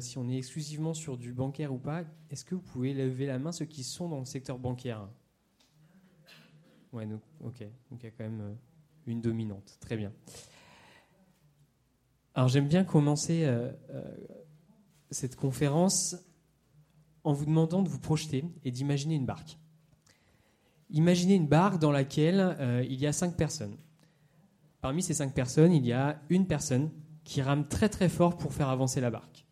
si on est exclusivement sur du bancaire ou pas, est-ce que vous pouvez lever la main ceux qui sont dans le secteur bancaire? Ouais, donc, ok. Donc il y a quand même euh, une dominante. Très bien. Alors j'aime bien commencer euh, euh, cette conférence en vous demandant de vous projeter et d'imaginer une barque. Imaginez une barque dans laquelle il y a cinq personnes. Parmi ces cinq personnes, il y a une personne qui rame très très fort pour faire avancer la barque.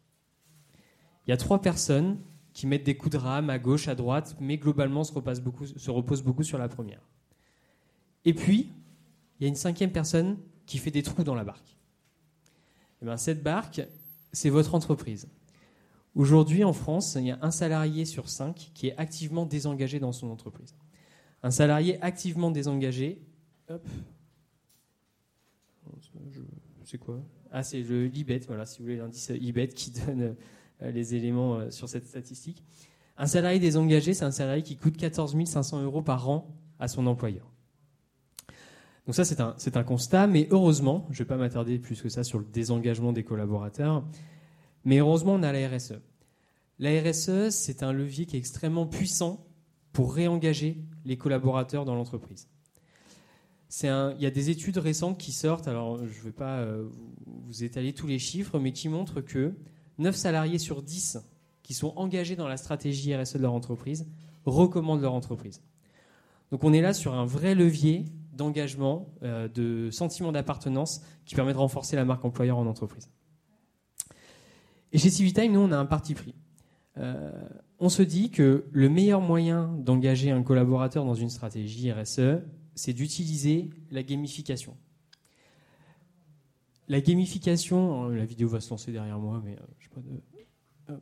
Il y a trois personnes qui mettent des coups de rame à gauche, à droite, mais globalement se reposent beaucoup, se reposent beaucoup sur la première. Et puis, il y a une cinquième personne qui fait des trous dans la barque. Et eh bien, cette barque, c'est votre entreprise. Aujourd'hui, en France, il y a un salarié sur cinq qui est activement désengagé dans son entreprise. Un salarié activement désengagé, hop, c'est quoi? Ah, c'est le IBET, voilà, si vous voulez, l'indice IBET qui donne les éléments euh, sur cette statistique. Un salarié désengagé, c'est un salarié qui coûte 14 500 euros par an à son employeur. Donc ça, c'est un, un, constat, mais heureusement, je ne vais pas m'attarder plus que ça sur le désengagement des collaborateurs, mais heureusement, on a la RSE. La RSE, c'est un levier qui est extrêmement puissant pour réengager les collaborateurs dans l'entreprise. Il y a des études récentes qui sortent, alors je ne vais pas euh, vous étaler tous les chiffres, mais qui montrent que 9 salariés sur 10 qui sont engagés dans la stratégie RSE de leur entreprise recommandent leur entreprise. Donc on est là sur un vrai levier d'engagement, euh, de sentiment d'appartenance qui permet de renforcer la marque employeur en entreprise. Et chez Civitime, nous, on a un parti pris. Euh, on se dit que le meilleur moyen d'engager un collaborateur dans une stratégie RSE, c'est d'utiliser la gamification. La gamification, la vidéo va se lancer derrière moi, mais euh, je sais pas de...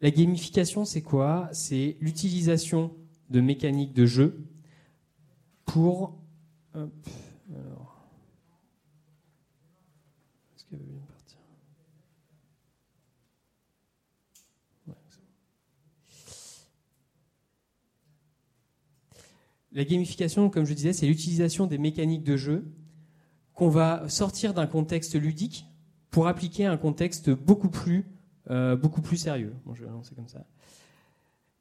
La gamification, c'est quoi? C'est l'utilisation de mécaniques de jeu pour. Hop, alors. Bien partir? La gamification, comme je disais, c'est l'utilisation des mécaniques de jeu qu'on va sortir d'un contexte ludique pour appliquer un contexte beaucoup plus, euh, sérieux. Je vais comme ça.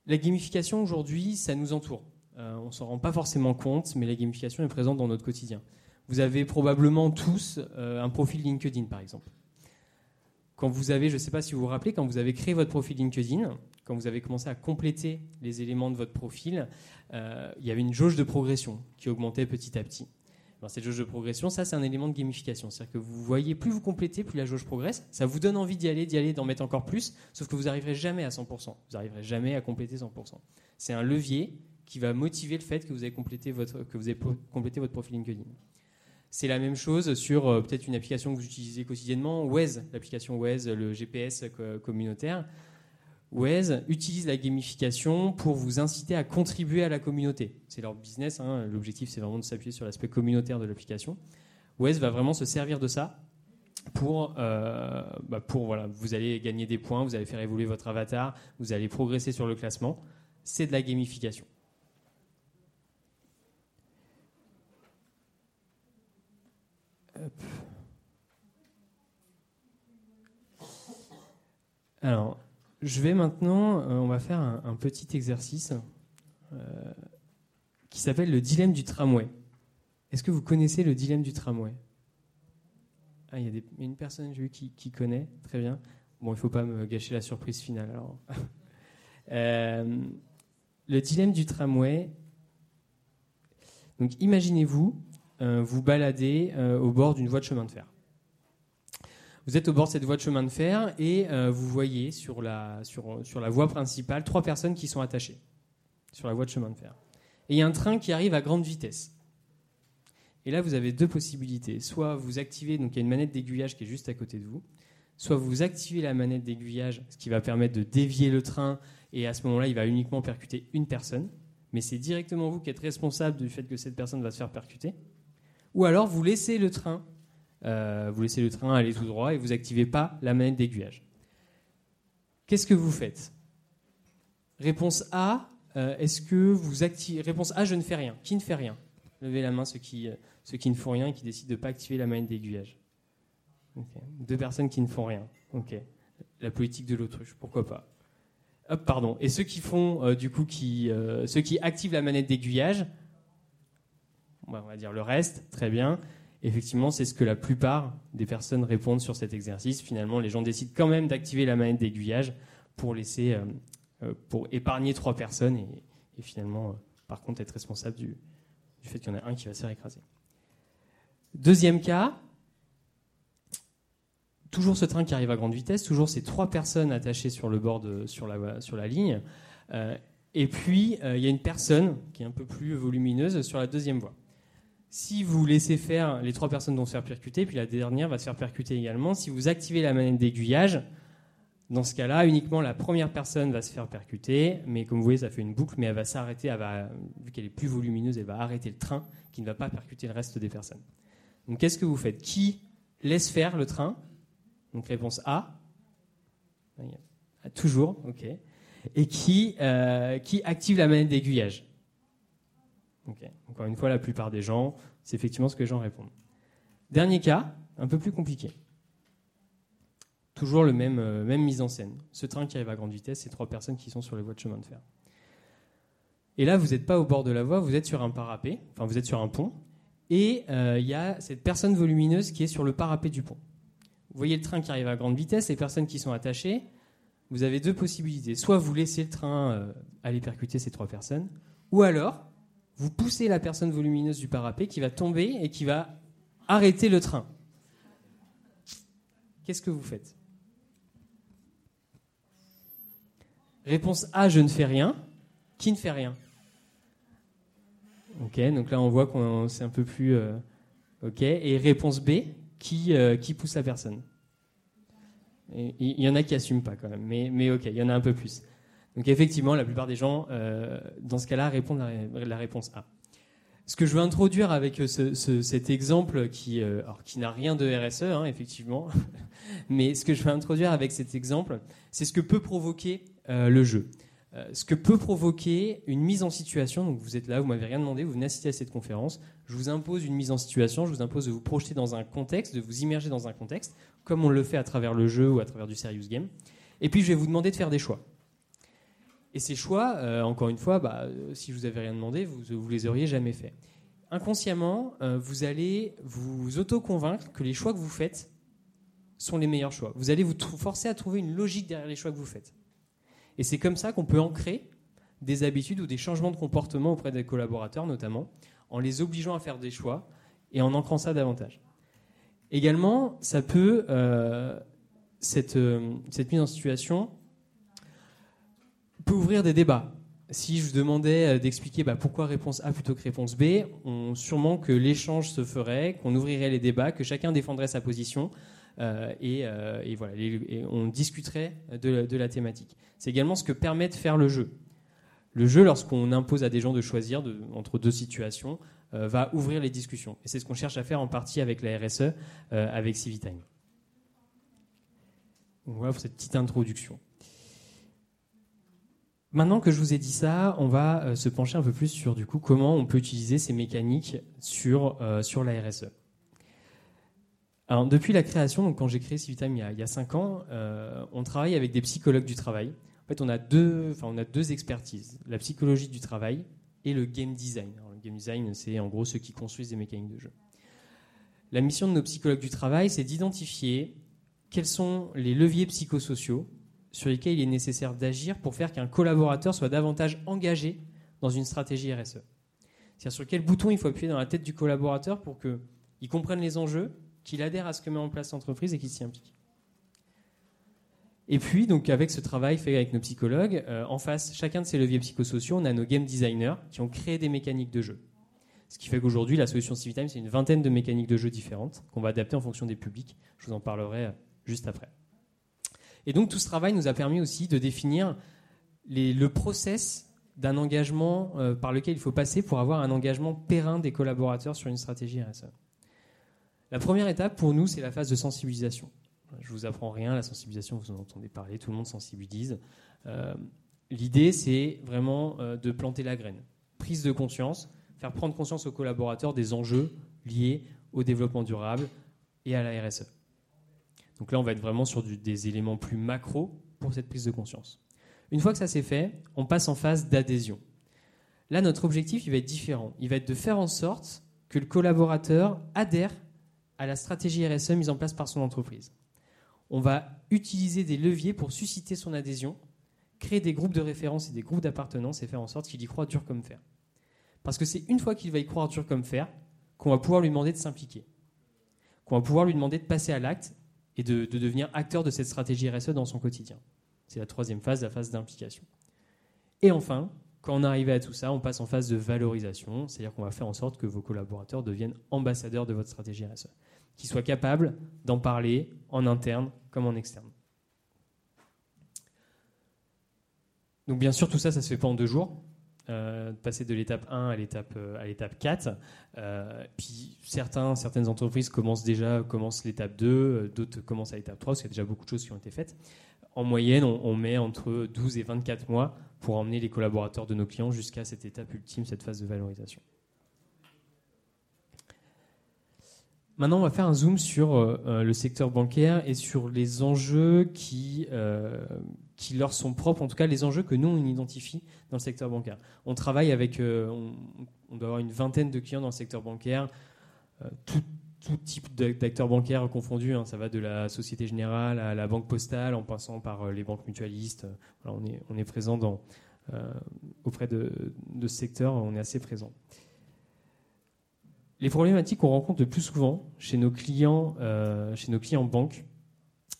La gamification aujourd'hui, ça nous entoure. Euh, on s'en rend pas forcément compte, mais la gamification est présente dans notre quotidien. Vous avez probablement tous euh, un profil LinkedIn, par exemple. Quand vous avez, je ne sais pas si vous vous rappelez, quand vous avez créé votre profil LinkedIn, quand vous avez commencé à compléter les éléments de votre profil, il y avait une jauge de progression qui augmentait petit à petit. Cette jauge de progression, ça c'est un élément de gamification. C'est-à-dire que vous voyez, plus vous complétez, plus la jauge progresse. Ça vous donne envie d'y aller, d'y aller, d'en mettre encore plus, sauf que vous n'arriverez jamais à 100%. Vous n'arriverez jamais à compléter 100%. C'est un levier qui va motiver le fait que vous avez complété votre, que vous avez complété votre profil LinkedIn. C'est la même chose sur euh, peut-être une application que vous utilisez quotidiennement, Waze, l'application Waze, le GPS communautaire. Waze utilise la gamification pour vous inciter à contribuer à la communauté. C'est leur business, hein. l'objectif c'est vraiment de s'appuyer sur l'aspect communautaire de l'application. Waze va vraiment se servir de ça pour, euh, bah pour voilà, vous allez gagner des points, vous allez faire évoluer votre avatar, vous allez progresser sur le classement. C'est de la gamification. Alors, je vais maintenant, euh, on va faire un, petit exercice euh, qui s'appelle le dilemme du tramway. Est-ce que vous connaissez le dilemme du tramway? Ah, il y, a une personne qui, qui, connaît, très bien. Bon, il ne faut pas me gâcher la surprise finale. Alors. Euh, le dilemme du tramway. Donc, imaginez-vous, vous baladez au bord d'une voie de chemin de fer. Vous êtes au bord de cette voie de chemin de fer et euh, vous voyez sur la, sur, sur la voie principale trois personnes qui sont attachées sur la voie de chemin de fer. Et il y a un train qui arrive à grande vitesse. Et là, vous avez deux possibilités. Soit vous activez, donc il y a une manette d'aiguillage qui est juste à côté de vous, soit vous activez la manette d'aiguillage, ce qui va permettre de dévier le train, et à ce moment-là, il va uniquement percuter une personne. Mais c'est directement vous qui êtes responsable du fait que cette personne va se faire percuter ou alors vous laissez le train, euh, vous laissez le train aller tout droit et vous n'activez pas la manette d'aiguillage. Qu'est-ce que vous faites? Réponse A, euh, est-ce que vous activez Réponse A, je ne fais rien. Qui ne fait rien? Levez la main ceux qui, euh, ceux qui ne font rien et qui décident de ne pas activer la manette d'aiguillage. Deux personnes qui ne font rien. La politique de l'autruche, pourquoi pas. Pardon. Et ceux qui font, du coup, qui, ceux qui activent la manette d'aiguillage, on va dire le reste, très bien. Effectivement, c'est ce que la plupart des personnes répondent sur cet exercice. Finalement, les gens décident quand même d'activer la manette d'aiguillage pour laisser, euh, pour épargner trois personnes et, finalement, par contre, être responsable du, fait qu'il y en a un qui va se faire écraser. Deuxième cas, toujours ce train qui arrive à grande vitesse, toujours ces trois personnes attachées sur le bord sur, la, ligne. Euh, et puis, euh, il y a une personne qui est un peu plus volumineuse sur la deuxième voie. Si vous laissez faire, les trois personnes vont se faire percuter, puis la dernière va se faire percuter également. Si vous activez la manette d'aiguillage, dans ce cas-là, uniquement la première personne va se faire percuter, mais comme vous voyez, ça fait une boucle, mais elle va s'arrêter, vu qu'elle est plus volumineuse, elle va arrêter le train qui ne va pas percuter le reste des personnes. Donc qu'est-ce que vous faites? Qui laisse faire le train? Donc réponse A. Toujours, ok. Et qui, euh, qui active la manette d'aiguillage? Encore une fois, la plupart des gens, c'est effectivement ce que les gens répondent. Dernier cas, un peu plus compliqué. Toujours le même, euh, même mise en scène. Ce train qui arrive à grande vitesse, c'est trois personnes qui sont sur les voies de chemin de fer. Et là, vous n'êtes pas au bord de la voie, vous êtes sur un parapet, enfin vous êtes sur un pont, et euh, il y a cette personne volumineuse qui est sur le parapet du pont vous voyez le train qui arrive à grande vitesse, les personnes qui sont attachées, vous avez deux possibilités. Soit vous laissez le train euh, aller percuter ces trois personnes, ou alors vous poussez la personne volumineuse du parapet qui va tomber et qui va arrêter le train. Qu'est-ce que vous faites? Réponse A, je ne fais rien. Qui ne fait rien? Ok, donc là on voit qu'on c'est un peu plus. Euh, ok, et réponse B, qui, euh, qui pousse la personne? Il y en a qui n'assument pas quand même, mais, mais ok, il y en a un peu plus. Donc effectivement, la plupart des gens, euh, dans ce cas-là, répondent la, la, réponse A. Ce que je veux introduire avec ce, cet exemple qui, euh, qui n'a rien de RSE, hein, effectivement, mais ce que je veux introduire avec cet exemple, c'est ce que peut provoquer le jeu. Euh, ce que peut provoquer une mise en situation. Donc vous êtes là, vous m'avez rien demandé, vous venez assister à cette conférence. Je vous impose une mise en situation, je vous impose de vous projeter dans un contexte, de vous immerger dans un contexte, comme on le fait à travers le jeu ou à travers du serious game. Et puis je vais vous demander de faire des choix. Et ces choix, euh, encore une fois, bah, euh, si je vous avais rien demandé, vous ne les auriez jamais faits. Inconsciemment, vous allez vous auto-convaincre que les choix que vous faites sont les meilleurs choix. Vous allez vous forcer à trouver une logique derrière les choix que vous faites. Et c'est comme ça qu'on peut ancrer des habitudes ou des changements de comportement auprès des collaborateurs, notamment, en les obligeant à faire des choix et en ancrant ça davantage. Également, ça peut, euh, euh, cette mise en situation peut ouvrir des débats. Si je vous demandais euh, d'expliquer bah, pourquoi réponse A plutôt que réponse B, on, sûrement que l'échange se ferait, qu'on ouvrirait les débats, que chacun défendrait sa position, euh, euh, et, voilà, on discuterait de, la thématique. C'est également ce que permet de faire le jeu. Le jeu, lorsqu'on impose à des gens de choisir entre deux situations, va ouvrir les discussions. Et c'est ce qu'on cherche à faire en partie avec la RSE, avec Civitime. Voilà pour cette petite introduction. Maintenant que je vous ai dit ça, on va se pencher un peu plus sur du coup comment on peut utiliser ces mécaniques sur, sur la RSE. Alors, depuis la création, donc quand j'ai créé Civitime il y a, il y a 5 ans, euh, on travaille avec des psychologues du travail. En fait, on a, deux, enfin, on a deux expertises, la psychologie du travail et le game design. le game design, c'est en gros ceux qui construisent des mécaniques de jeu. La mission de nos psychologues du travail, c'est d'identifier quels sont les leviers psychosociaux sur lesquels il est nécessaire d'agir pour faire qu'un collaborateur soit davantage engagé dans une stratégie RSE. C'est-à-dire sur quel bouton il faut appuyer dans la tête du collaborateur pour qu'il comprenne les enjeux, qu'il adhère à ce que met en place l'entreprise et qu'il s'y implique. Et puis, donc, avec ce travail fait avec nos psychologues, euh, en face, chacun de ces leviers psychosociaux, on a nos game designers qui ont créé des mécaniques de jeu. Ce qui fait qu'aujourd'hui, la solution Civitime, c'est une vingtaine de mécaniques de jeu différentes qu'on va adapter en fonction des publics. Je vous en parlerai euh, juste après. Et donc, tout ce travail nous a permis aussi de définir le process d'un engagement euh, par lequel il faut passer pour avoir un engagement périn des collaborateurs sur une stratégie RSE. La première étape pour nous, c'est la phase de sensibilisation. Je vous apprends rien, la sensibilisation, vous en entendez parler, tout le monde sensibilise. Euh, l'idée, c'est vraiment euh, de planter la graine. Prise de conscience, faire prendre conscience aux collaborateurs des enjeux liés au développement durable et à la RSE. Donc là, on va être vraiment sur des éléments plus macro pour cette prise de conscience. Une fois que ça c'est fait, on passe en phase d'adhésion. Là, notre objectif, il va être différent. Il va être de faire en sorte que le collaborateur adhère à la stratégie RSE mise en place par son entreprise. On va utiliser des leviers pour susciter son adhésion, créer des groupes de référence et des groupes d'appartenance et faire en sorte qu'il y croit dur comme fer. Parce que c'est une fois qu'il va y croire dur comme fer qu'on va pouvoir lui demander de s'impliquer, qu'on va pouvoir lui demander de passer à l'acte et de, de, devenir acteur de cette stratégie RSE dans son quotidien. C'est la troisième phase, la phase d'implication. Et enfin, quand on arrive à tout ça, on passe en phase de valorisation, c'est-à-dire qu'on va faire en sorte que vos collaborateurs deviennent ambassadeurs de votre stratégie RSE, qu'ils soient capables d'en parler en interne comme en externe. Donc bien sûr, tout ça, ça se fait pas en deux jours. Euh, passer de l'étape 1 à l'étape euh, à l'étape 4. Euh, puis certains, certaines entreprises commencent déjà commencent l'étape 2, d'autres commencent à l'étape 3 parce qu'il y a déjà beaucoup de choses qui ont été faites. En moyenne, on, met entre 12 et 24 mois pour emmener les collaborateurs de nos clients jusqu'à cette étape ultime, cette phase de valorisation. Maintenant, on va faire un zoom sur euh, le secteur bancaire et sur les enjeux qui, euh, qui leur sont propres, en tout cas les enjeux que nous, on identifie dans le secteur bancaire. On travaille avec, euh, on, doit avoir une vingtaine de clients dans le secteur bancaire, euh, tout, type d'acteurs bancaires confondus, hein, ça va de la Société Générale à la Banque Postale, en passant par euh, les banques mutualistes. On, est, présent auprès de, de ce secteur, on est assez présent. Les problématiques qu'on rencontre le plus souvent chez nos clients, chez nos clients banques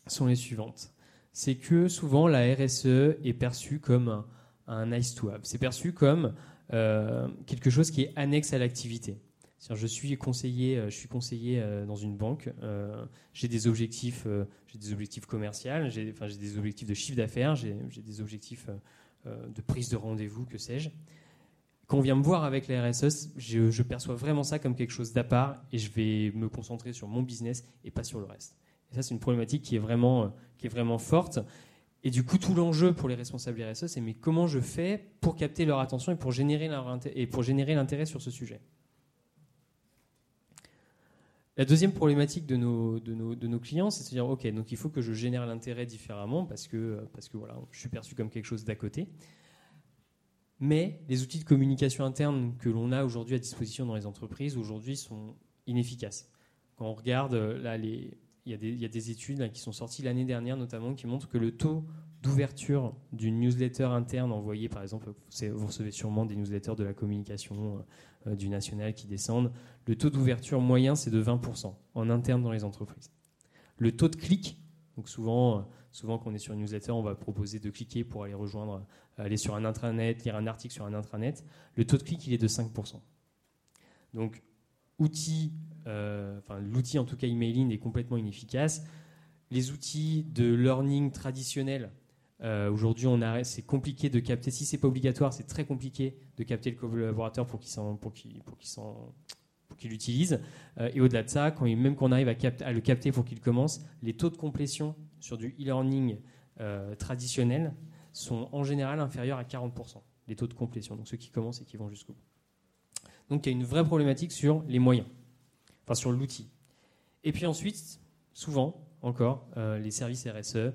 sont les suivantes. C'est que souvent la RSE est perçue comme un, un nice to have. C'est perçu comme euh, quelque chose qui est annexe à l'activité. Je suis conseiller, euh, je suis conseiller euh, dans une banque. J'ai des objectifs, j'ai des objectifs commerciaux, j'ai enfin, des objectifs de chiffre d'affaires, j'ai des objectifs de prise de rendez-vous, que sais-je quand on vient me voir avec la RSE, je, je perçois vraiment ça comme quelque chose d'à part et je vais me concentrer sur mon business et pas sur le reste. Et ça, c'est une problématique qui est vraiment, qui est vraiment forte. Et du coup, tout l'enjeu pour les responsables RSE, c'est mais comment je fais pour capter leur attention et pour générer leur et pour générer l'intérêt sur ce sujet? La deuxième problématique de nos, de nos, de nos clients, c'est de se dire, OK, donc il faut que je génère l'intérêt différemment parce que, parce que voilà, je suis perçu comme quelque chose d'à côté. Mais les outils de communication interne que l'on a aujourd'hui à disposition dans les entreprises aujourd'hui sont inefficaces. Quand on regarde, là, les, il, y a des, études qui sont sorties l'année dernière notamment qui montrent que le taux d'ouverture d'une newsletter interne envoyée, par exemple, vous recevez sûrement des newsletters de la communication euh, du national qui descendent, le taux d'ouverture moyen c'est de 20% en interne dans les entreprises. Le taux de clic, donc souvent, souvent quand on est sur une newsletter, on va proposer de cliquer pour aller rejoindre aller sur un intranet, lire un article sur un intranet, le taux de clic il est de 5%. Donc outil, euh, enfin, l'outil en tout cas emailing est complètement inefficace. Les outils de learning traditionnels, euh, aujourd'hui c'est compliqué de capter, si c'est pas obligatoire, c'est très compliqué de capter le collaborateur pour qu'il pour qu'il pour qu'il qu'il l'utilise. Euh, et au-delà de ça, quand, même qu'on arrive à, le capter pour qu'il commence, les taux de complétion sur du e-learning euh, traditionnel sont en général inférieurs à 40%, les taux de complétion, donc ceux qui commencent et qui vont jusqu'au bout. Donc il y a une vraie problématique sur les moyens, enfin sur l'outil. Et puis ensuite, souvent encore, euh, les services RSE euh,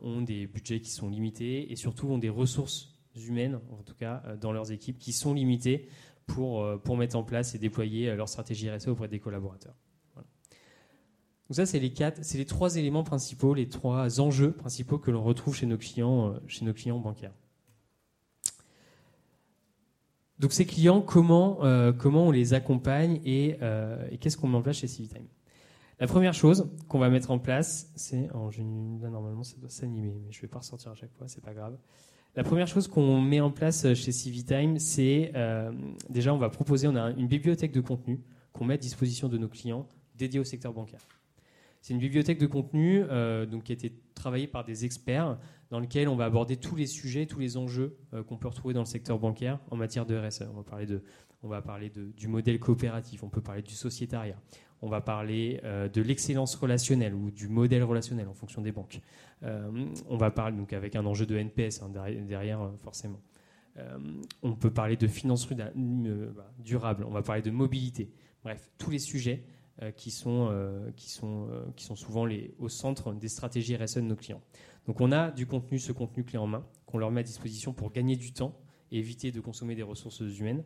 ont des budgets qui sont limités et surtout ont des ressources humaines, en tout cas euh, dans leurs équipes, qui sont limitées pour, pour mettre en place et déployer leur stratégie RSE auprès des collaborateurs. Donc ça, c'est les quatre, c'est les trois éléments principaux, les trois enjeux principaux que l'on retrouve chez nos clients, chez nos clients bancaires. Donc ces clients, comment, euh, on les accompagne et, euh, et qu'est-ce qu'on met en place chez Civitime? La première chose qu'on va mettre en place, c'est, là normalement ça doit s'animer, mais je vais pas ressortir à chaque fois, c'est pas grave. La première chose qu'on met en place chez Civitime, c'est euh, déjà on va proposer, on a une bibliothèque de contenu qu'on met à disposition de nos clients dédiée au secteur bancaire. C'est une bibliothèque de contenu euh, donc, qui a été travaillée par des experts dans lequel on va aborder tous les sujets, tous les enjeux euh, qu'on peut retrouver dans le secteur bancaire en matière de RSE. On va parler, de, on va parler de, du modèle coopératif, on peut parler du sociétariat, on va parler euh, de l'excellence relationnelle ou du modèle relationnel en fonction des banques. Euh, on va parler donc avec un enjeu de NPS hein, derrière, forcément. on peut parler de finances durables, on va parler de mobilité. Bref, tous les sujets qui, sont, qui, sont, qui sont souvent les, au centre des stratégies RSE de nos clients. Donc on a du contenu, ce contenu clé en main, qu'on leur met à disposition pour gagner du temps et éviter de consommer des ressources humaines.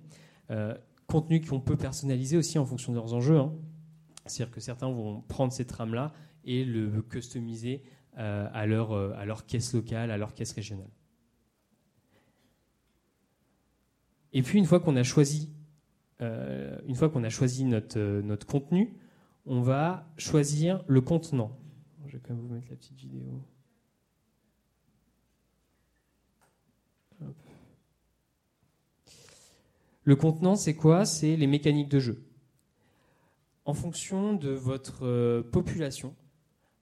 contenu qu'on peut personnaliser aussi en fonction de leurs enjeux. Hein. C'est-à-dire que certains vont prendre ces trames-là et le customiser euh, à, leur, euh, à leur caisse locale, à leur caisse régionale. Et puis une fois qu'on a choisi, euh, notre contenu, on va choisir le contenant. Je vais quand même vous mettre la petite vidéo. Le contenant, c'est quoi? C'est les mécaniques de jeu en fonction de votre euh, population,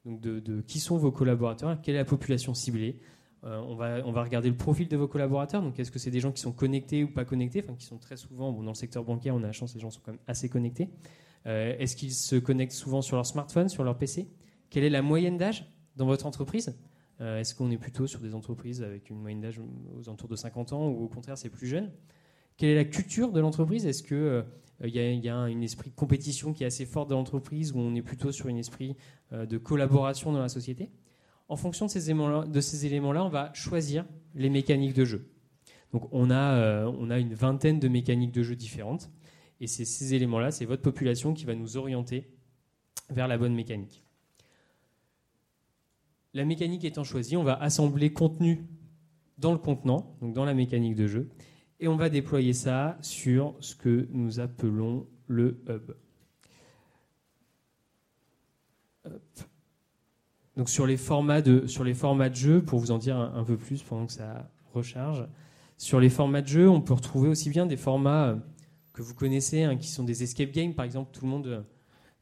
donc de, qui sont vos collaborateurs, quelle est la population ciblée. Euh, on, va, regarder le profil de vos collaborateurs. Donc, est-ce que c'est des gens qui sont connectés ou pas connectés? Enfin, qui sont très souvent, dans le secteur bancaire, on a la chance, les gens sont quand même assez connectés. Euh, est-ce qu'ils se connectent souvent sur leur smartphone, sur leur PC Quelle est la moyenne d'âge dans votre entreprise? Est-ce qu'on est plutôt sur des entreprises avec une moyenne d'âge aux alentours de 50 ans ou au contraire c'est plus jeune? Quelle est la culture de l'entreprise? Est-ce que euh, il y, a, un esprit de compétition qui est assez fort dans l'entreprise, où on est plutôt sur un esprit euh, de collaboration dans la société? En fonction de ces éléments-là, on va choisir les mécaniques de jeu. Donc on a, euh, on a une vingtaine de mécaniques de jeu différentes, et c'est ces éléments-là, c'est votre population qui va nous orienter vers la bonne mécanique. La mécanique étant choisie, on va assembler contenu dans le contenant, donc dans la mécanique de jeu, et on va déployer ça sur ce que nous appelons le hub. Donc sur les, formats de, sur les formats de jeu, pour vous en dire un, peu plus pendant que ça recharge, sur les formats de jeu, on peut retrouver aussi bien des formats euh, que vous connaissez, hein, qui sont des escape games. Par exemple, tout le monde,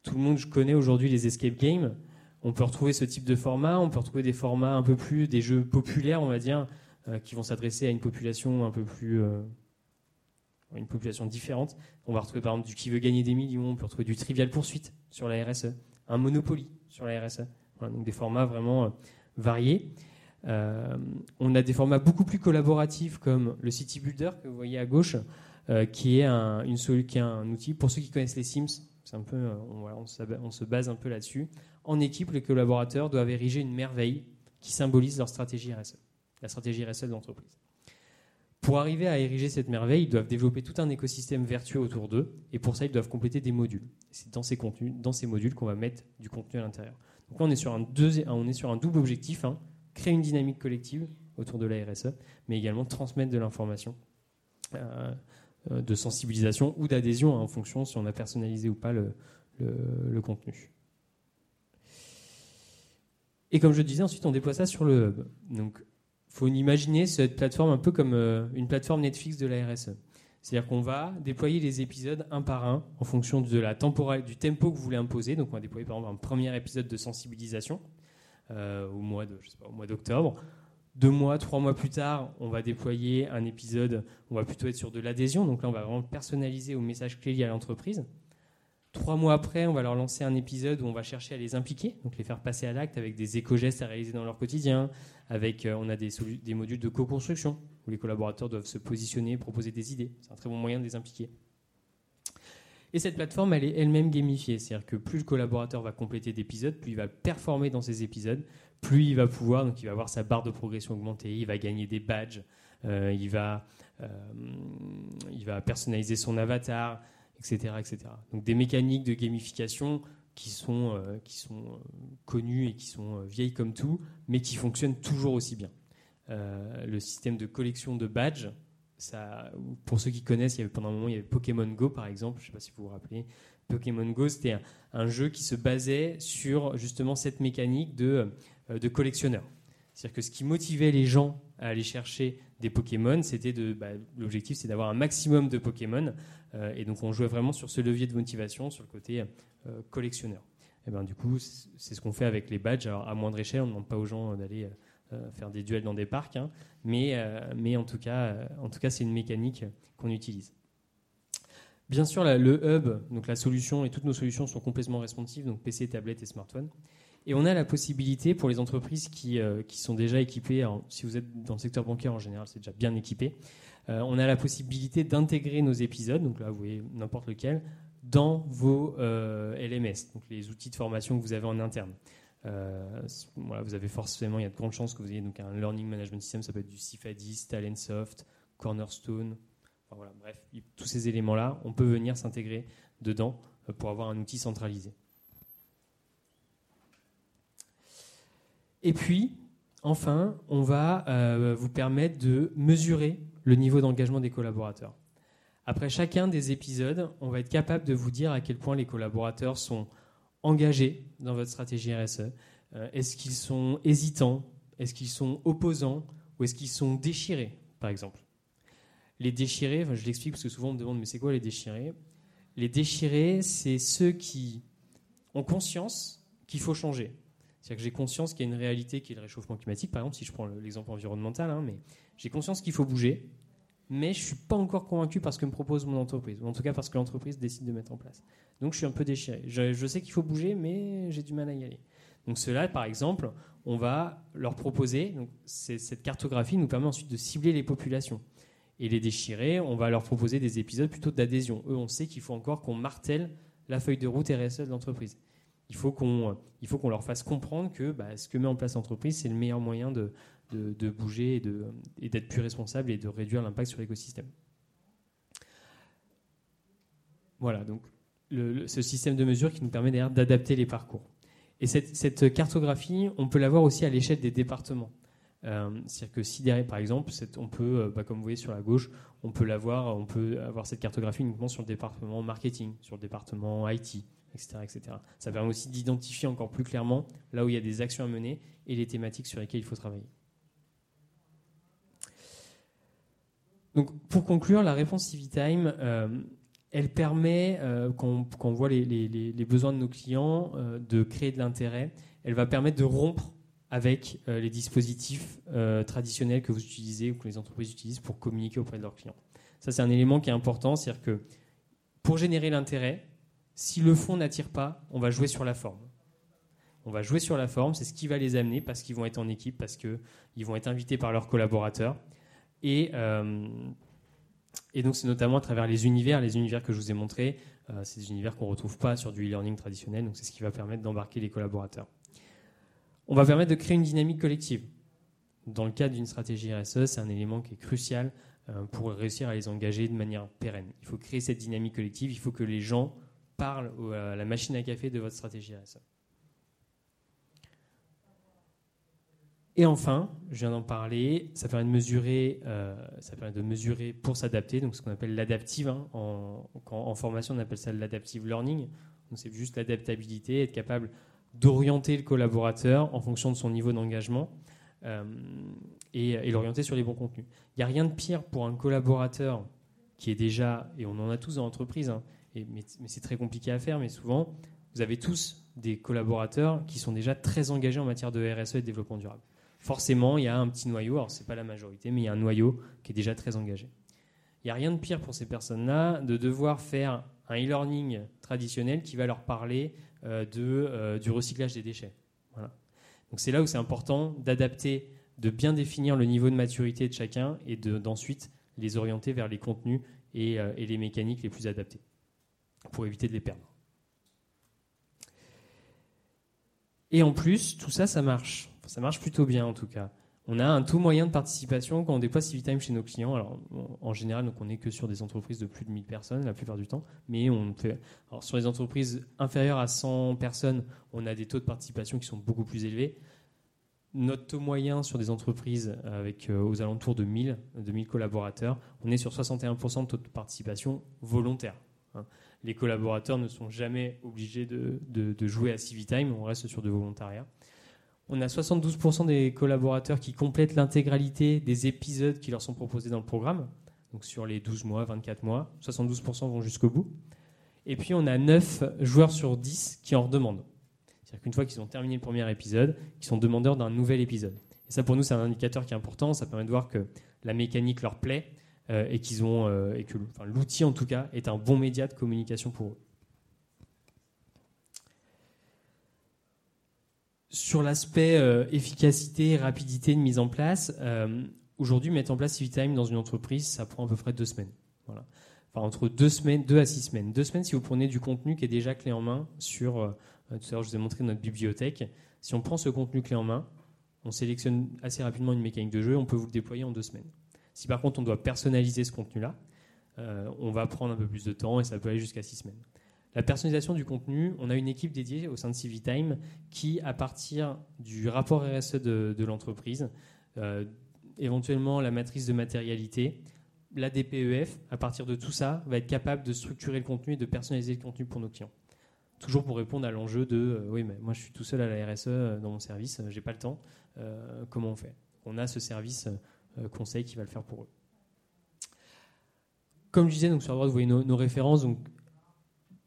tout le monde connaît aujourd'hui les escape games. On peut retrouver ce type de format. On peut retrouver des formats un peu plus, des jeux populaires, on va dire, qui vont s'adresser à une population un peu plus euh, une population différente. On va retrouver par exemple du qui veut gagner des millions, on peut retrouver du trivial poursuite sur la RSE, un Monopoly sur la RSE. donc des formats vraiment euh, variés. on a des formats beaucoup plus collaboratifs comme le City Builder que vous voyez à gauche, qui, est un, une qui un outil pour ceux qui connaissent les Sims. Un peu, on, se base un peu là-dessus. En équipe, les collaborateurs doivent ériger une merveille qui symbolise leur stratégie RSE la stratégie RSE de l'entreprise. Pour arriver à ériger cette merveille, ils doivent développer tout un écosystème vertueux autour d'eux, et pour ça, ils doivent compléter des modules. C'est dans ces contenus, dans ces modules qu'on va mettre du contenu à l'intérieur. Donc là, on est sur un, on est sur un double objectif hein. créer une dynamique collective autour de la RSE, mais également transmettre de l'information euh, euh, de sensibilisation ou d'adhésion hein, en fonction si on a personnalisé ou pas le, le contenu. Et comme je disais, ensuite on déploie ça sur le hub. Donc faut imaginer cette plateforme un peu comme euh, une plateforme Netflix de la RSE. C'est-à-dire qu'on va déployer les épisodes un par un en fonction de la du tempo que vous voulez imposer. Donc on va déployer par exemple un premier épisode de sensibilisation euh, au mois de, au mois d'octobre. Deux mois, trois mois plus tard, on va déployer un épisode. On va plutôt être sur de l'adhésion. Donc là, on va vraiment personnaliser au message clé lié à l'entreprise. Trois mois après, on va leur lancer un épisode où on va chercher à les impliquer, donc les faire passer à l'acte avec des éco-gestes à réaliser dans leur quotidien. Avec, euh, on a des, modules de co-construction où les collaborateurs doivent se positionner, proposer des idées. C'est un très bon moyen de les impliquer. Et cette plateforme, elle est elle-même gamifiée, c'est-à-dire que plus le collaborateur va compléter d'épisodes, plus il va performer dans ces épisodes, plus il va pouvoir, donc il va avoir sa barre de progression augmentée, il va gagner des badges, euh, il, va, euh, il va personnaliser son avatar, etc.. Donc des mécaniques de gamification qui sont, euh, qui sont euh, connues et qui sont euh, vieilles comme tout, mais qui fonctionnent toujours aussi bien. le système de collection de badges, ça, pour ceux qui connaissent, il y avait, pendant un moment, il y avait Pokémon Go, par exemple, je ne sais pas si vous vous rappelez. Pokémon Go, c'était un, un, jeu qui se basait sur justement cette mécanique de, de collectionneur. C'est-à-dire que ce qui motivait les gens à aller chercher des Pokémon, c'était de, bah, l'objectif, c'est d'avoir un maximum de Pokémon euh, et donc on jouait vraiment sur ce levier de motivation, sur le côté euh, collectionneur. Et ben, du coup, c'est ce qu'on fait avec les badges. Alors, à moindre échelle, on ne demande pas aux gens d'aller euh, faire des duels dans des parcs, hein, mais, mais en tout cas, en tout cas c'est une mécanique qu'on utilise. Bien sûr, le hub, donc la solution et toutes nos solutions sont complètement responsives, donc PC, tablette et smartphone. Et on a la possibilité pour les entreprises qui, qui sont déjà équipées, si vous êtes dans le secteur bancaire en général, c'est déjà bien équipé, euh, on a la possibilité d'intégrer nos épisodes, donc là vous voyez n'importe lequel, dans vos LMS, donc les outils de formation que vous avez en interne. voilà, vous avez forcément, il y a de grandes chances que vous ayez donc un Learning Management System, ça peut être du Cifadis, Talentsoft, Cornerstone, voilà, bref, tous ces éléments-là, on peut venir s'intégrer dedans pour avoir un outil centralisé. Et puis, enfin, on va euh, vous permettre de mesurer le niveau d'engagement des collaborateurs. Après chacun des épisodes, on va être capable de vous dire à quel point les collaborateurs sont engagés dans votre stratégie RSE. Euh, est-ce qu'ils sont hésitants? Est-ce qu'ils sont opposants? Ou est-ce qu'ils sont déchirés, par exemple? Les déchirés, je l'explique parce que souvent on me demande mais c'est quoi les déchirés? Les déchirés, c'est ceux qui ont conscience qu'il faut changer. C'est-à-dire que j'ai conscience qu'il y a une réalité qui est le réchauffement climatique, par exemple, si je prends l'exemple environnemental, hein, mais j'ai conscience qu'il faut bouger, mais je ne suis pas encore convaincu par ce que me propose mon entreprise, ou en tout cas parce que l'entreprise décide de mettre en place. Donc je suis un peu déchiré. Je, sais qu'il faut bouger, mais j'ai du mal à y aller. Donc cela, par exemple, on va leur proposer, donc cette cartographie nous permet ensuite de cibler les populations. Et les déchirer, on va leur proposer des épisodes plutôt d'adhésion. Eux, on sait qu'il faut encore qu'on martèle la feuille de route RSE de l'entreprise il faut qu'on leur fasse comprendre que bah, ce que met en place l'entreprise, c'est le meilleur moyen de, de, bouger et, de, d'être plus responsable et de réduire l'impact sur l'écosystème. Voilà, donc ce système de mesure qui nous permet d'ailleurs d'adapter les parcours. Et cette, cette, cartographie, on peut l'avoir aussi à l'échelle des départements. Euh, c'est-à-dire que si derrière, par exemple, on peut, euh, bah, comme vous voyez sur la gauche, on peut l'avoir, on peut avoir cette cartographie uniquement sur le département marketing, sur le département IT, etc., Ça permet aussi d'identifier encore plus clairement là où il y a des actions à mener et les thématiques sur lesquelles il faut travailler. Donc, pour conclure, la réponse CiviTime, euh, elle permet, euh, quand, on voit les, besoins de nos clients, euh, de créer de l'intérêt. Elle va permettre de rompre avec les dispositifs traditionnels que vous utilisez ou que les entreprises utilisent pour communiquer auprès de leurs clients. Ça, c'est un élément qui est important, c'est-à-dire que pour générer l'intérêt, si le fond n'attire pas, on va jouer sur la forme. On va jouer sur la forme, c'est ce qui va les amener parce qu'ils vont être en équipe, parce qu'ils vont être invités par leurs collaborateurs. Et, euh, et donc c'est notamment à travers les univers, les univers que je vous ai montrés, euh, c'est des univers qu'on ne retrouve pas sur du e-learning traditionnel, donc c'est ce qui va permettre d'embarquer les collaborateurs. On va permettre de créer une dynamique collective. Dans le cadre d'une stratégie RSE, c'est un élément qui est crucial euh, pour réussir à les engager de manière pérenne. Il faut créer cette dynamique collective, il faut que les gens parle à la machine à café de votre stratégie RSE. Et enfin, je viens d'en parler, ça permet de mesurer, euh, ça permet de mesurer pour s'adapter, donc ce qu'on appelle l'adaptive. Hein. en, formation, on appelle ça l'adaptive learning. C'est juste l'adaptabilité, être capable d'orienter le collaborateur en fonction de son niveau d'engagement euh, et, l'orienter sur les bons contenus. Il n'y a rien de pire pour un collaborateur qui est déjà, et on en a tous dans l'entreprise, hein, mais, c'est très compliqué à faire, mais souvent, vous avez tous des collaborateurs qui sont déjà très engagés en matière de RSE et de développement durable. Forcément, il y a un petit noyau, alors ce n'est pas la majorité, mais il y a un noyau qui est déjà très engagé. Il n'y a rien de pire pour ces personnes-là de devoir faire un e-learning traditionnel qui va leur parler euh, de, euh, du recyclage des déchets. Donc c'est là où c'est important d'adapter, de bien définir le niveau de maturité de chacun et d'ensuite les orienter vers les contenus et, euh, et les mécaniques les plus adaptées pour éviter de les perdre. Et en plus, tout ça, ça marche. Ça marche plutôt bien en tout cas. On a un taux moyen de participation quand on déploie Civitime chez nos clients. Alors, en général, donc on n'est que sur des entreprises de plus de 1000 personnes la plupart du temps. Mais on fait, alors sur les entreprises inférieures à 100 personnes, on a des taux de participation qui sont beaucoup plus élevés. Notre taux moyen sur des entreprises avec euh, aux alentours de 1000, de 1000 collaborateurs, on est sur 61% de taux de participation volontaire. Hein les collaborateurs ne sont jamais obligés de, jouer à Civitime, on reste sur de volontariat. On a 72% des collaborateurs qui complètent l'intégralité des épisodes qui leur sont proposés dans le programme, donc sur les 12 mois, 24 mois, 72% vont jusqu'au bout. Et puis on a 9 joueurs sur 10 qui en redemandent. C'est-à-dire qu'une fois qu'ils ont terminé le premier épisode, ils sont demandeurs d'un nouvel épisode. Et ça pour nous c'est un indicateur qui est important, ça permet de voir que la mécanique leur plaît, euh, et qu'ils ont euh, et que l'outil en tout cas est un bon média de communication pour eux. Sur l'aspect euh, efficacité, rapidité de mise en place, aujourd'hui mettre en place CiviTime dans une entreprise, ça prend à peu près deux semaines. Voilà. entre deux semaines, deux à six semaines. Deux semaines si vous prenez du contenu qui est déjà clé en main sur. Tout à l'heure, je vous ai montré notre bibliothèque. Si on prend ce contenu clé en main, on sélectionne assez rapidement une mécanique de jeu, on peut vous le déployer en deux semaines. Si par contre on doit personnaliser ce contenu-là, euh, on va prendre un peu plus de temps et ça peut aller jusqu'à six semaines. La personnalisation du contenu, on a une équipe dédiée au sein de CiviTime qui, à partir du rapport RSE de, l'entreprise, euh, éventuellement la matrice de matérialité, la DPEF, à partir de tout ça, va être capable de structurer le contenu et de personnaliser le contenu pour nos clients. Toujours pour répondre à l'enjeu de euh, oui, mais moi je suis tout seul à la RSE dans mon service, j'ai pas le temps, comment on fait? On a ce service conseil qui va le faire pour eux. Comme je disais, donc sur la droite, vous voyez nos, références. Donc,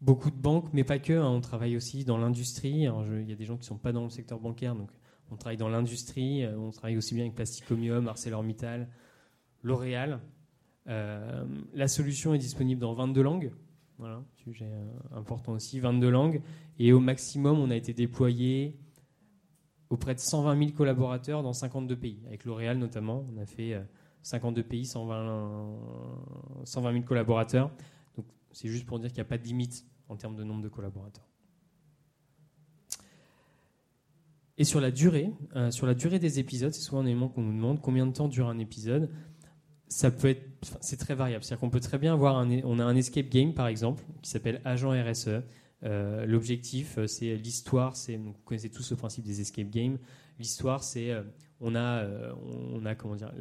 beaucoup de banques, mais pas que. Hein. on travaille aussi dans l'industrie. Il y a des gens qui ne sont pas dans le secteur bancaire, donc on travaille dans l'industrie. Euh, on travaille aussi bien avec Plasticomium, ArcelorMittal, L'Oréal. Euh, la solution est disponible dans 22 langues. Voilà, sujet euh, important aussi, 22 langues. Et au maximum, on a été déployé auprès de 120 000 collaborateurs dans 52 pays. Avec L'Oréal notamment, on a fait 52 pays, 120, 120 000 collaborateurs. Donc c'est juste pour dire qu'il n'y a pas de limite en termes de nombre de collaborateurs. Et sur la durée, euh, sur la durée des épisodes, c'est souvent un élément qu'on nous demande combien de temps dure un épisode? Ça peut être, c'est très variable. C'est-à-dire qu'on peut très bien avoir un, on a un escape game par exemple qui s'appelle Agent RSE. Euh, l'objectif, euh, c'est l'histoire. C'est, vous connaissez tous le principe des escape games. L'histoire, c'est on a, on a comment dire,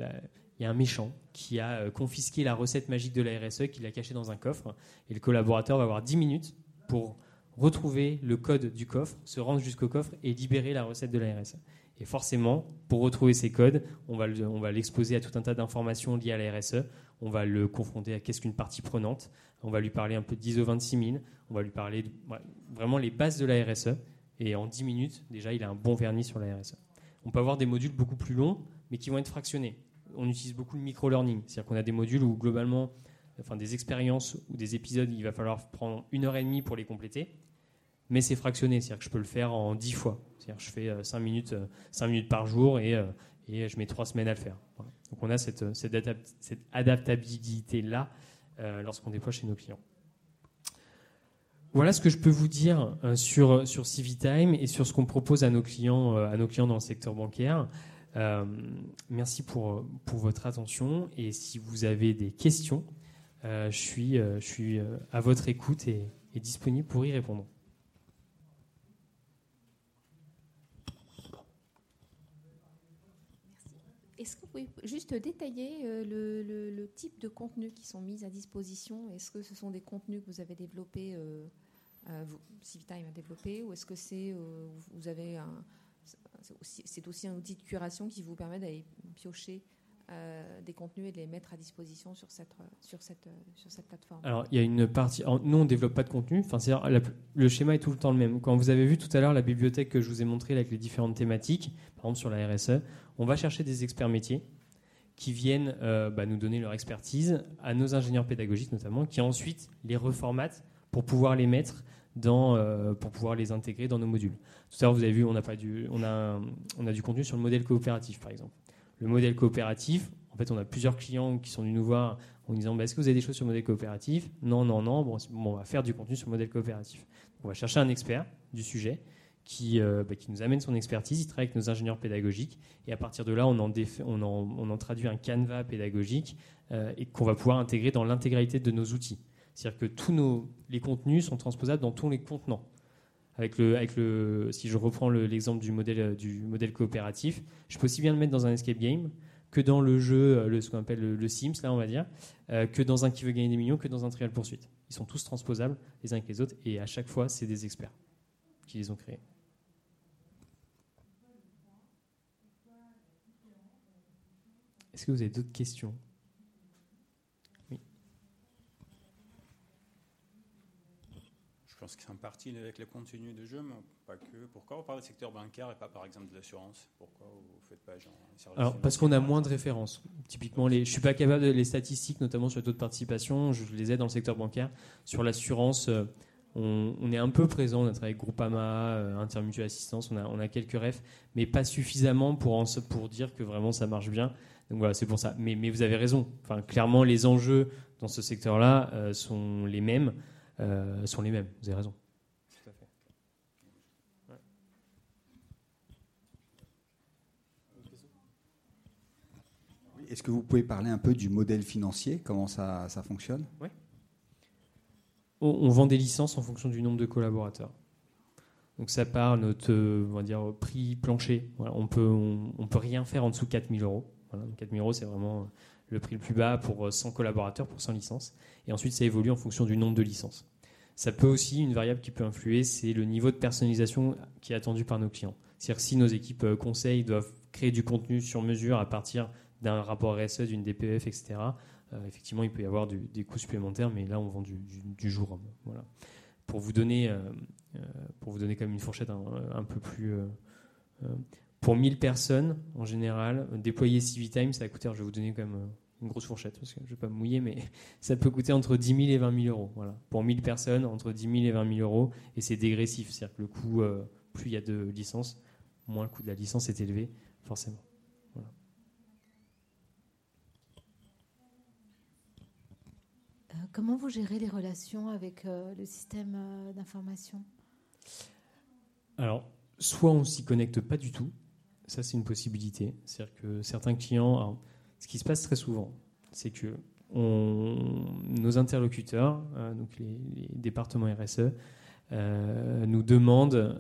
il y a un méchant qui a euh, confisqué la recette magique de la RSE, qui l'a cachée dans un coffre, et le collaborateur va avoir 10 minutes pour retrouver le code du coffre, se rendre jusqu'au coffre et libérer la recette de la RSE. Et forcément, pour retrouver ces codes, on va l'exposer à tout un tas d'informations liées à la RSE. On va le confronter à qu'est-ce qu'une partie prenante. On va lui parler un peu d'ISO 26000. On va lui parler vraiment les bases de la RSE. Et en 10 minutes, déjà, il a un bon vernis sur la RSE. On peut avoir des modules beaucoup plus longs, mais qui vont être fractionnés on utilise beaucoup le micro-learning. C'est-à-dire qu'on a des modules où globalement, enfin des expériences ou des épisodes, il va falloir prendre une heure et demie pour les compléter, mais c'est fractionné. C'est-à-dire que je peux le faire en dix fois. C'est-à-dire que je fais 5 euh, minutes, 5 euh, minutes par jour et, euh, et je mets trois semaines à le faire. Donc on a cette, cette, adaptabilité-là lorsqu'on déploie chez nos clients. Voilà ce que je peux vous dire sur, sur CiviTime et sur ce qu'on propose à nos clients, à nos clients dans le secteur bancaire. Euh, merci pour, pour votre attention et si vous avez des questions, euh, je suis, euh, je suis à votre écoute et, disponible pour y répondre. Est-ce que vous pouvez juste détailler le, le, type de contenus qui sont mis à disposition? Est-ce que ce sont des contenus que vous avez développés, euh, vous, Civitime a développé, ou est-ce que c'est vous avez c'est aussi un outil de curation qui vous permet d'aller piocher euh, des contenus et de les mettre à disposition sur cette, sur cette, sur cette plateforme Alors, il y a une partie. nous, on ne développe pas de contenu. Enfin, le schéma est tout le temps le même. Quand vous avez vu tout à l'heure la bibliothèque que je vous ai montrée avec les différentes thématiques, par exemple sur la RSE, on va chercher des experts métiers qui viennent euh, bah, nous donner leur expertise à nos ingénieurs pédagogiques notamment, qui ensuite les reformatent pour pouvoir les mettre dans, euh, pour pouvoir les intégrer dans nos modules. Tout à l'heure, vous avez vu, on a, pas du, on, a, on a du contenu sur le modèle coopératif, par exemple. Le modèle coopératif, en fait, on a plusieurs clients qui sont venus nous voir en disant bah, Est-ce que vous avez des choses sur le modèle coopératif? Non, non, non. On va faire du contenu sur le modèle coopératif. On va chercher un expert du sujet qui, euh, bah, qui nous amène son expertise. Il travaille avec nos ingénieurs pédagogiques. Et à partir de là, on en, on en, on en traduit un canevas pédagogique euh, et qu'on va pouvoir intégrer dans l'intégralité de nos outils. C'est-à-dire que tous nos, les contenus sont transposables dans tous les contenants. Avec le, avec le, si je reprends l'exemple du, modèle, du modèle coopératif, je peux aussi bien le mettre dans un escape game que dans le jeu, le, ce qu'on appelle le, Sims, là on va dire, euh, que dans un qui veut gagner des millions, que dans un trial poursuite. Ils sont tous transposables les uns avec les autres et à chaque fois, c'est des experts qui les ont créés. Est-ce que vous avez d'autres questions? Pense que c'est en partie avec le contenu de jeu, mais pas que. Pourquoi vous parlez du secteur bancaire et pas par exemple de l'assurance? Pourquoi vous ne faites pas genre Alors parce qu'on a moins de références. Typiquement, les, je suis pas capable de les statistiques, notamment sur le taux de participation. Je les ai dans le secteur bancaire. Sur l'assurance, euh, on, est un peu présent, on a travaillé avec Groupama, euh, Intermutual Assistance, on a, on a quelques refs, mais pas suffisamment pour, pour dire que vraiment ça marche bien. Donc voilà, c'est pour ça. Mais, mais, vous avez raison. Enfin, clairement, les enjeux dans ce secteur-là euh, sont les mêmes. Euh, sont les mêmes. Vous avez raison. Est-ce que vous pouvez parler un peu du modèle financier Comment ça, ça fonctionne? Oui on, vend des licences en fonction du nombre de collaborateurs. Donc ça part notre on va dire, prix plancher. on peut, on, peut rien faire en dessous de 4000 euros. Voilà, 4000 euros, c'est vraiment le prix le plus bas pour 100 collaborateurs, pour 100 licences. Et ensuite, ça évolue en fonction du nombre de licences. Ça peut aussi, une variable qui peut influer, c'est le niveau de personnalisation qui est attendu par nos clients. C'est-à-dire que si nos équipes euh, conseils doivent créer du contenu sur mesure à partir d'un rapport RSE, d'une DPF, etc., euh, effectivement, il peut y avoir des coûts supplémentaires, mais là, on vend du, jour. Voilà. Pour vous donner, euh, euh, pour vous donner comme une fourchette un, peu plus. Pour 1000 personnes, en général, déployer Civitime, ça va coûter, je vais vous donner quand même une grosse fourchette, parce que je ne vais pas me mouiller, mais ça peut coûter entre 10 000 et 20 000 euros. Voilà. Pour 1000 personnes, entre 10 000 et 20 000 euros, et c'est dégressif, c'est-à-dire que le coût, plus il y a de licences, moins le coût de la licence est élevé, forcément. comment vous gérez les relations avec euh, le système euh, d'information? Alors, soit on s'y connecte pas du tout, ça c'est une possibilité. C'est-à-dire que certains clients, ce qui se passe très souvent, c'est que nos interlocuteurs, euh, donc les, départements RSE, nous demandent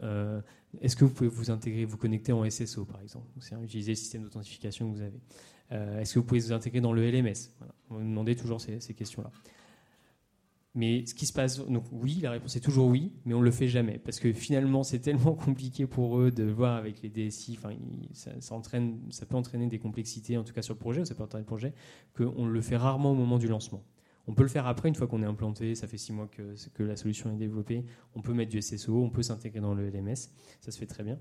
est-ce que vous pouvez vous intégrer, vous connecter en SSO par exemple, c'est utiliser le système d'authentification que vous avez. est-ce que vous pouvez vous intégrer dans le LMS On vous demandez toujours ces questions-là. Mais ce qui se passe, donc oui, la réponse est toujours oui, mais on ne le fait jamais. Parce que finalement, c'est tellement compliqué pour eux de voir avec les DSI, ça, peut entraîner des complexités, en tout cas sur le projet, ça peut entraîner le projet, qu'on le fait rarement au moment du lancement. On peut le faire après, une fois qu'on est implanté, ça fait six mois que, que la solution est développée, on peut mettre du SSO, on peut s'intégrer dans le LMS, ça se fait très bien.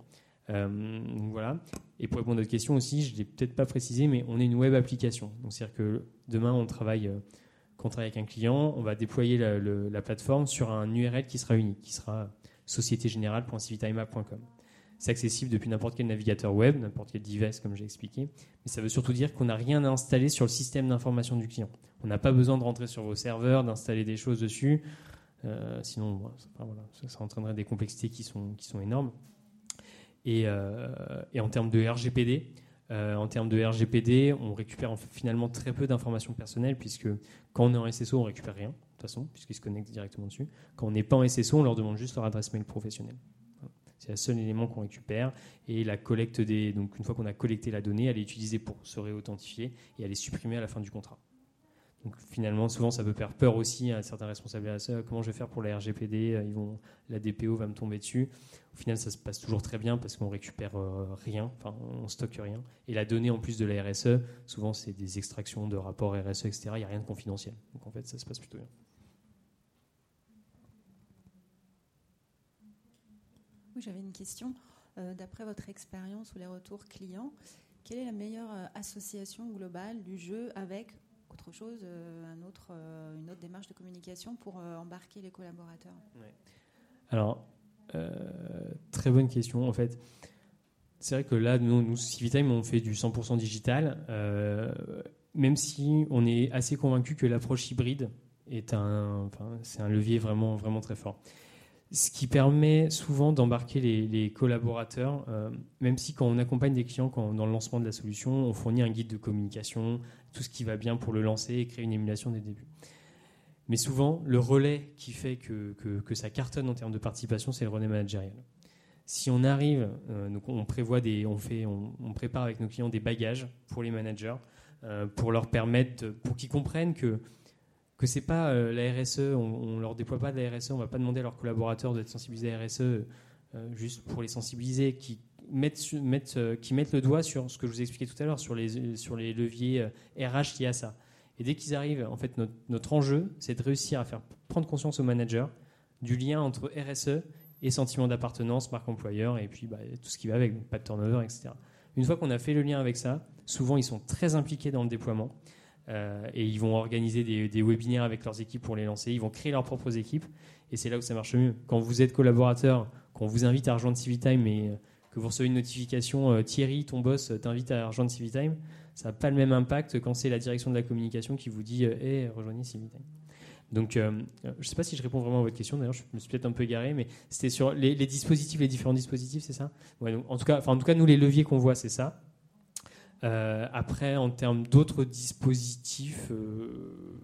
Euh, voilà. Et pour répondre à votre question aussi, je ne l'ai peut-être pas précisé, mais on est une web application. Donc c'est-à-dire que demain, on travaille euh, quand on travaille avec un client, on va déployer la, plateforme sur un URL qui sera unique, qui sera sociétégénérale.civitimap.com. C'est accessible depuis n'importe quel navigateur web, n'importe quel device, comme j'ai expliqué. Mais ça veut surtout dire qu'on n'a rien à installer sur le système d'information du client. On n'a pas besoin de rentrer sur vos serveurs, d'installer des choses dessus. Euh, sinon, ça, entraînerait des complexités qui sont, énormes. Et, euh, et en termes de RGPD, euh, en termes de RGPD, on récupère finalement très peu d'informations personnelles, puisque quand on est en SSO, on récupère rien, de toute façon, puisqu'ils se connectent directement dessus. Quand on n'est pas en SSO, on leur demande juste leur adresse mail professionnelle. C'est le seul élément qu'on récupère. Et la collecte des. Donc, une fois qu'on a collecté la donnée, elle est utilisée pour se réauthentifier et elle est supprimée à la fin du contrat. Donc finalement, souvent, ça peut faire peur aussi à certains responsables RSE. Comment je vais faire pour la RGPD Ils vont, La DPO va me tomber dessus. Au final, ça se passe toujours très bien parce qu'on récupère euh, rien, enfin, on stocke rien. Et la donnée en plus de la RSE, souvent, c'est des extractions de rapports RSE, etc. Il n'y a rien de confidentiel. Donc en fait, ça se passe plutôt bien. Oui, j'avais une question. Euh, d'après votre expérience ou les retours clients, quelle est la meilleure euh, association globale du jeu avec autre chose, euh, un autre, euh, une autre démarche de communication pour euh, embarquer les collaborateurs. Alors, très bonne question. En fait, c'est vrai que là, nous, nous Civitime, on fait du 100% digital, même si on est assez convaincu que l'approche hybride est un, enfin, c'est un levier vraiment, vraiment très fort ce qui permet souvent d'embarquer les, collaborateurs, euh, même si quand on accompagne des clients quand, dans le lancement de la solution, on fournit un guide de communication, tout ce qui va bien pour le lancer et créer une émulation des débuts. Mais souvent, le relais qui fait que, que, ça cartonne en termes de participation, c'est le relais managérial. Si on arrive, euh, on prévoit des, on fait, on, prépare avec nos clients des bagages pour les managers, euh, pour leur permettre, pour qu'ils comprennent que que c'est pas euh, la RSE, on, ne leur déploie pas de la RSE, on va pas demander à leurs collaborateurs d'être sensibilisés à la RSE euh, juste pour les sensibiliser, qui mettent, euh, qui mettent le doigt sur ce que je vous ai expliqué tout à l'heure, sur les, leviers RH liés à ça. Et dès qu'ils arrivent, en fait, notre, enjeu, c'est de réussir à faire prendre conscience aux managers du lien entre RSE et sentiment d'appartenance, marque employeur, et puis bah, tout ce qui va avec, pas de turnover, etc. Une fois qu'on a fait le lien avec ça, souvent ils sont très impliqués dans le déploiement. Euh, et ils vont organiser des, webinaires avec leurs équipes pour les lancer. Ils vont créer leurs propres équipes. Et c'est là où ça marche mieux. Quand vous êtes collaborateur, qu'on vous invite à rejoindre Civitime et euh, que vous recevez une notification euh, Thierry, ton boss, t'invite à rejoindre Civitime, ça n'a pas le même impact quand c'est la direction de la communication qui vous dit Hé, rejoignez Civitime. Donc, je ne sais pas si je réponds vraiment à votre question. D'ailleurs, je me suis peut-être un peu égaré, mais c'était sur les, dispositifs, les différents dispositifs, c'est ça? En, tout cas, en tout cas, nous, les leviers qu'on voit, c'est ça. Euh, après, en termes d'autres dispositifs, euh,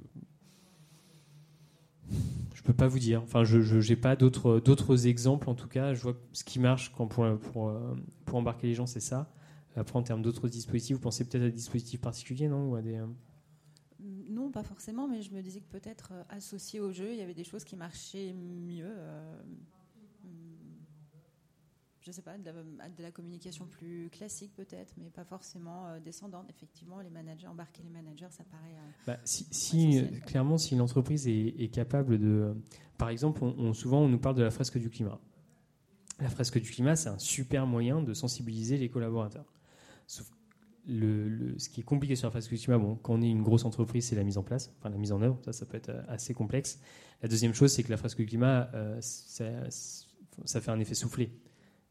je peux pas vous dire. Enfin, je n'ai pas d'autres exemples. En tout cas, je vois ce qui marche quand pour, euh, pour embarquer les gens, c'est ça. Après, en termes d'autres dispositifs, vous pensez peut-être à des dispositifs particuliers, non Ou à des, euh, Non, pas forcément, mais je me disais que peut-être associé au jeu, il y avait des choses qui marchaient mieux. Je sais pas, de la, de la communication plus classique peut-être, mais pas forcément euh, descendante. Effectivement, les managers, embarquer les managers, ça paraît. euh, Bah, si, si, clairement, si l'entreprise est, est capable de. Par exemple, on, on- souvent, on nous parle de la fresque du climat. La fresque du climat, c'est un super moyen de sensibiliser les collaborateurs. Sauf le, le- ce qui est compliqué sur la fresque du climat, bon, quand on est une grosse entreprise, c'est la mise en place, enfin la mise en œuvre. Ça, ça peut être euh, assez complexe. La deuxième chose, c'est que la fresque du climat, euh, ça, ça fait un effet soufflé.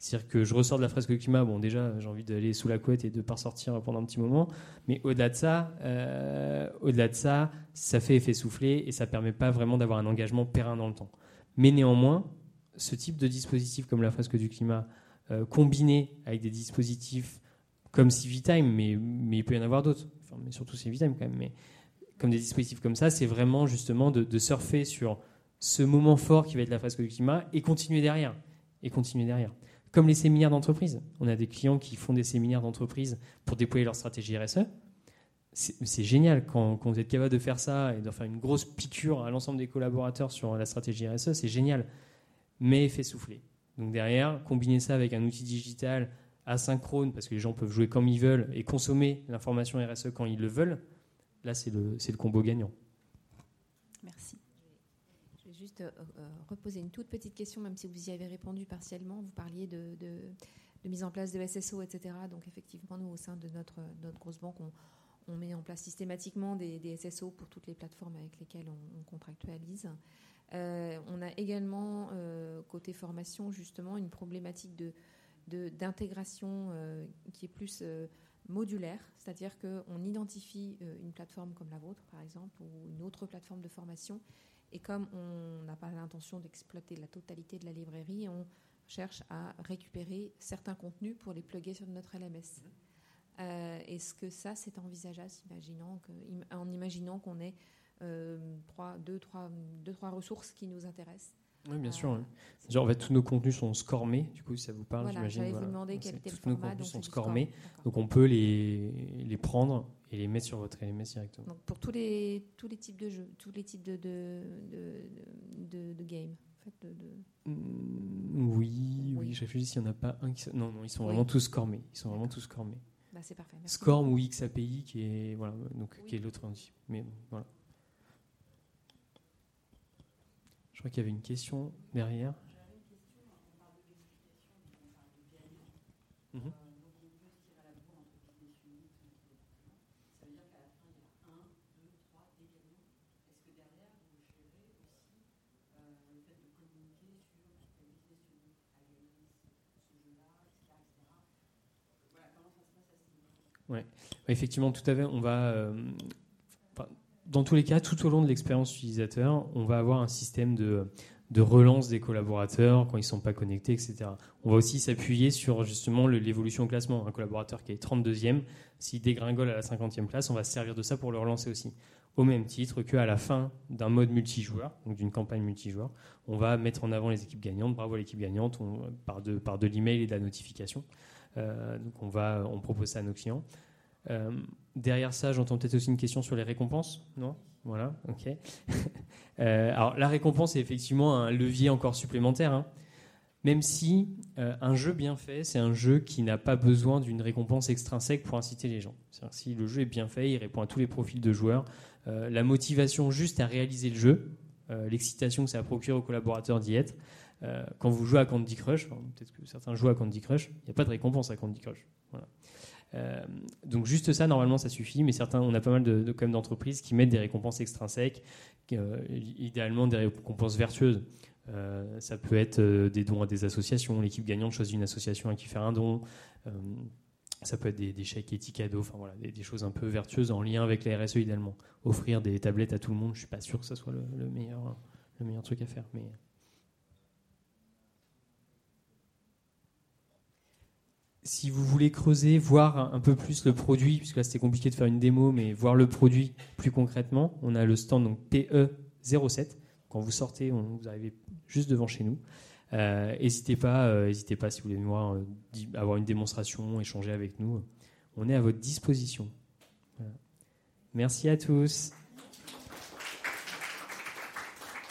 C'est-à-dire que je ressors de la fresque du climat, bon, déjà, j'ai envie d'aller sous la couette et de ne pas ressortir pendant un petit moment. Mais au-delà de ça, euh, au-delà de ça, ça fait effet soufflé et ça permet pas vraiment d'avoir un engagement périn dans le temps. Mais néanmoins, ce type de dispositif comme la fresque du climat, euh, combiné avec des dispositifs comme Civitime, mais, mais il peut y en avoir d'autres, enfin, mais surtout Civitime quand même, mais comme des dispositifs comme ça, c'est vraiment justement de, de surfer sur ce moment fort qui va être la fresque du climat et continuer derrière. Et continuer derrière. Comme les séminaires d'entreprise. On a des clients qui font des séminaires d'entreprise pour déployer leur stratégie RSE. C'est génial quand, vous êtes capable de faire ça et de faire une grosse piqûre à l'ensemble des collaborateurs sur la stratégie RSE, c'est génial. Mais effet soufflé. Donc derrière, combiner ça avec un outil digital asynchrone, parce que les gens peuvent jouer comme ils veulent et consommer l'information RSE quand ils le veulent, là c'est le combo gagnant. Merci. Juste euh, euh, reposer une toute petite question, même si vous y avez répondu partiellement. Vous parliez de, de- de mise en place de SSO, etc. Donc effectivement, nous, au sein de notre, notre grosse banque, on, on met en place systématiquement des, SSO pour toutes les plateformes avec lesquelles on, on contractualise. Euh, on a également, côté formation, justement, une problématique de de- d'intégration euh, qui est plus modulaire, c'est-à-dire qu'on identifie une plateforme comme la vôtre, par exemple, ou une autre plateforme de formation, et comme on n'a pas l'intention d'exploiter la totalité de la librairie, on cherche à récupérer certains contenus pour les plugger sur notre LMS. Euh, Est-ce que ça, c'est envisageable imaginant que, im- en imaginant qu'on ait euh, trois, deux, trois, deux, trois ressources qui nous intéressent? Oui, bien Euh, sûr. Genre, en fait, tous nos contenus sont scormés, du coup, si ça vous parle, Voilà, j'imagine. voilà. tous nos contenus donc sont scormés, donc on peut les, les prendre et les mettre sur votre LMS directement. Donc pour tous les, tous les types de jeux, tous les types de, de, de, de, de games. En fait, de, de- Mm, Oui, oui, Oui. je réfléchis s'il n'y en a pas un qui. Non, non, ils sont Oui. vraiment tous scormés. Ils sont vraiment tous scormés. Bah, c'est parfait. merci Scorm ou XAPI, qui est, voilà, donc, Oui. qui est l'autre outil. Mais bon, voilà. Je crois qu'il y avait une question derrière. Mhm. Ouais, effectivement, tout à fait. On va, euh, dans tous les cas, tout au long de l'expérience utilisateur, on va avoir un système de, de relance des collaborateurs quand ils ne sont pas connectés, etc. On va aussi s'appuyer sur justement l'évolution au classement. Un collaborateur qui est 32e, s'il dégringole à la 50e place, on va se servir de ça pour le relancer aussi. Au même titre qu'à la fin d'un mode multijoueur, donc d'une campagne multijoueur, on va mettre en avant les équipes gagnantes. Bravo à l'équipe gagnante, on- par de, par de l'email et de la notification. Euh, donc on, va, on propose ça à nos clients. Euh, derrière ça, j'entends peut-être aussi une question sur les récompenses, non? Voilà, ok. Euh, alors la récompense est effectivement un levier encore supplémentaire, hein. même si un jeu bien fait, c'est un jeu qui n'a pas besoin d'une récompense extrinsèque pour inciter les gens. Si le jeu est bien fait, il répond à tous les profils de joueurs, la motivation juste à réaliser le jeu, l'excitation que ça procure aux collaborateurs d'y être. Euh, quand vous jouez à Candy Crush, peut-être que certains jouent à Candy Crush, il n'y a pas de récompense à Candy Crush. Euh, donc juste ça, normalement, ça suffit, mais certains, on a pas mal de, d'entreprises qui mettent des récompenses extrinsèques, euh, idéalement des récompenses vertueuses. Ça peut être des dons à des associations. L'équipe gagnante choisit une association à qui faire un don. Ça peut être des, chèques éthiques cadeaux, enfin voilà, des, des choses un peu vertueuses en lien avec la RSE idéalement. Offrir des tablettes à tout le monde, je suis pas sûr que ça soit le, le meilleur, le meilleur truc à faire. Mais si vous voulez creuser, voir un, peu plus le produit, puisque là c'était compliqué de faire une démo, mais voir le produit plus concrètement, on a le stand donc PE07. Quand vous sortez, vous arrivez juste devant chez nous. Euh, N'hésitez pas, euh, pas si vous voulez voir, euh, avoir une démonstration, échanger avec nous. On est à votre disposition. Merci à tous.